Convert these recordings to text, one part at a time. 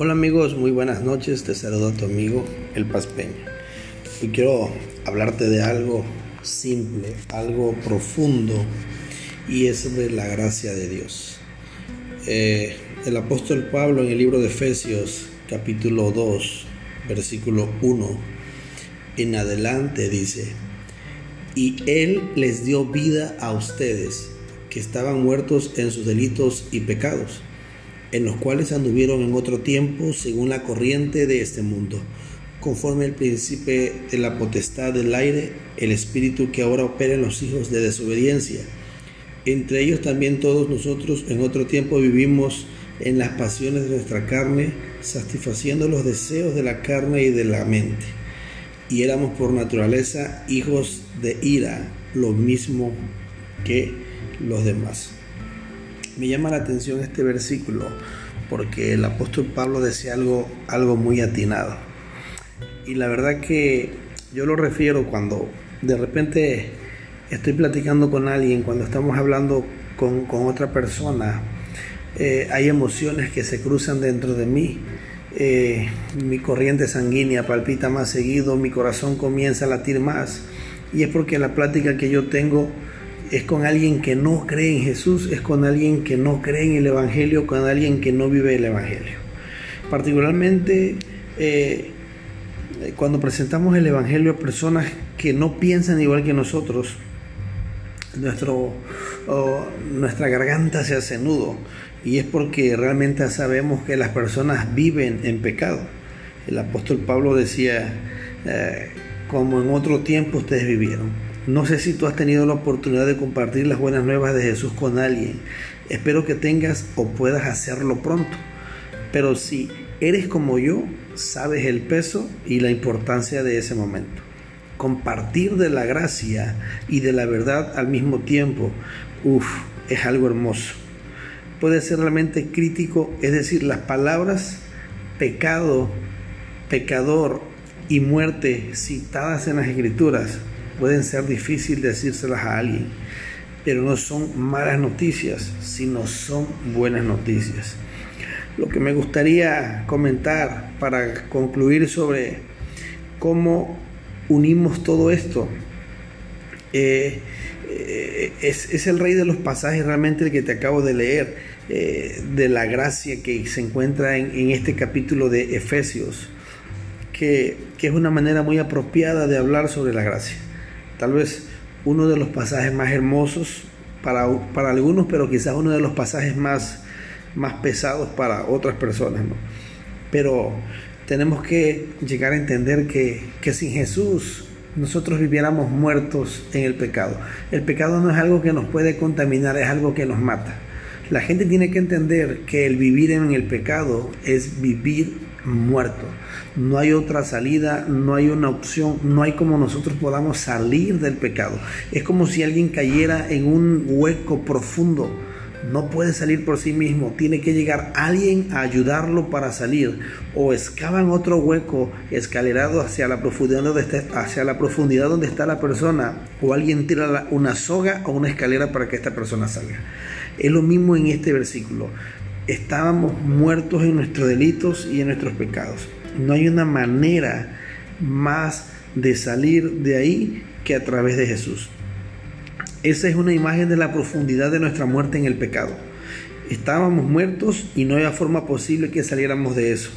Hola amigos, muy buenas noches, te saludo a tu amigo El Paz Peña. Hoy quiero hablarte de algo simple, algo profundo y es de la gracia de Dios. Eh, el apóstol Pablo en el libro de Efesios capítulo 2 versículo 1 en adelante dice, y Él les dio vida a ustedes que estaban muertos en sus delitos y pecados en los cuales anduvieron en otro tiempo según la corriente de este mundo, conforme el príncipe de la potestad del aire, el espíritu que ahora opera en los hijos de desobediencia. Entre ellos también todos nosotros en otro tiempo vivimos en las pasiones de nuestra carne, satisfaciendo los deseos de la carne y de la mente. Y éramos por naturaleza hijos de ira, lo mismo que los demás. Me llama la atención este versículo porque el apóstol Pablo decía algo, algo muy atinado. Y la verdad que yo lo refiero cuando de repente estoy platicando con alguien, cuando estamos hablando con, otra persona, eh, hay emociones que se cruzan dentro de mí. Eh, mi corriente sanguínea palpita más seguido, mi corazón comienza a latir más. Y es porque la plática que yo tengo es con alguien que no cree en Jesús, es con alguien que no cree en el Evangelio, con alguien que no vive el Evangelio. Particularmente eh, cuando presentamos el Evangelio a personas que no piensan igual que nosotros, nuestra garganta se hace nudo y es porque realmente sabemos que las personas viven en pecado. El apóstol Pablo decía, eh, como en otro tiempo ustedes vivieron. No sé si tú has tenido la oportunidad de compartir las buenas nuevas de Jesús con alguien. Espero que tengas o puedas hacerlo pronto. Pero si eres como yo, sabes el peso y la importancia de ese momento. Compartir de la gracia y de la verdad al mismo tiempo, uff, es algo hermoso. Puede ser realmente crítico, es decir, las palabras pecado, pecador y muerte citadas en las escrituras pueden ser difíciles decírselas a alguien, pero no son malas noticias, sino son buenas noticias. Lo que me gustaría comentar para concluir sobre cómo unimos todo esto eh, eh, es, el rey de los pasajes realmente el que te acabo de leer, eh, de la gracia que se encuentra en, este capítulo de Efesios, que, que es una manera muy apropiada de hablar sobre la gracia tal vez uno de los pasajes más hermosos para, para algunos, pero quizás uno de los pasajes más, más pesados para otras personas. Pero tenemos que llegar a entender que, que sin Jesús nosotros viviéramos muertos en el pecado. El pecado no es algo que nos puede contaminar, es algo que nos mata. La gente tiene que entender que el vivir en el pecado es vivir muerto. No hay otra salida, no hay una opción, no hay como nosotros podamos salir del pecado. Es como si alguien cayera en un hueco profundo. No puede salir por sí mismo, tiene que llegar alguien a ayudarlo para salir. O excavan otro hueco escalerado hacia la profundidad donde está, hacia la profundidad donde está la persona, o alguien tira una soga o una escalera para que esta persona salga. Es lo mismo en este versículo estábamos muertos en nuestros delitos y en nuestros pecados. No hay una manera más de salir de ahí que a través de Jesús. Esa es una imagen de la profundidad de nuestra muerte en el pecado. Estábamos muertos y no había forma posible que saliéramos de eso.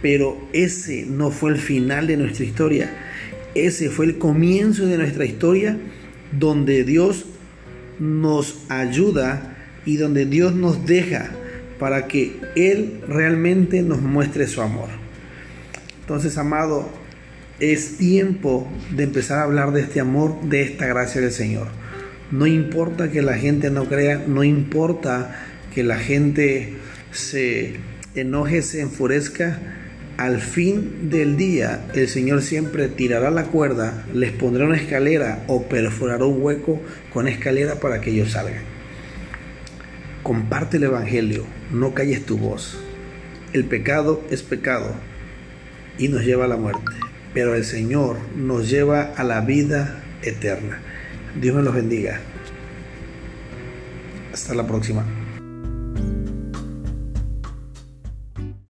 Pero ese no fue el final de nuestra historia. Ese fue el comienzo de nuestra historia donde Dios nos ayuda y donde Dios nos deja para que Él realmente nos muestre su amor. Entonces, amado, es tiempo de empezar a hablar de este amor, de esta gracia del Señor. No importa que la gente no crea, no importa que la gente se enoje, se enfurezca, al fin del día el Señor siempre tirará la cuerda, les pondrá una escalera o perforará un hueco con escalera para que ellos salgan. Comparte el Evangelio, no calles tu voz. El pecado es pecado y nos lleva a la muerte, pero el Señor nos lleva a la vida eterna. Dios me los bendiga. Hasta la próxima.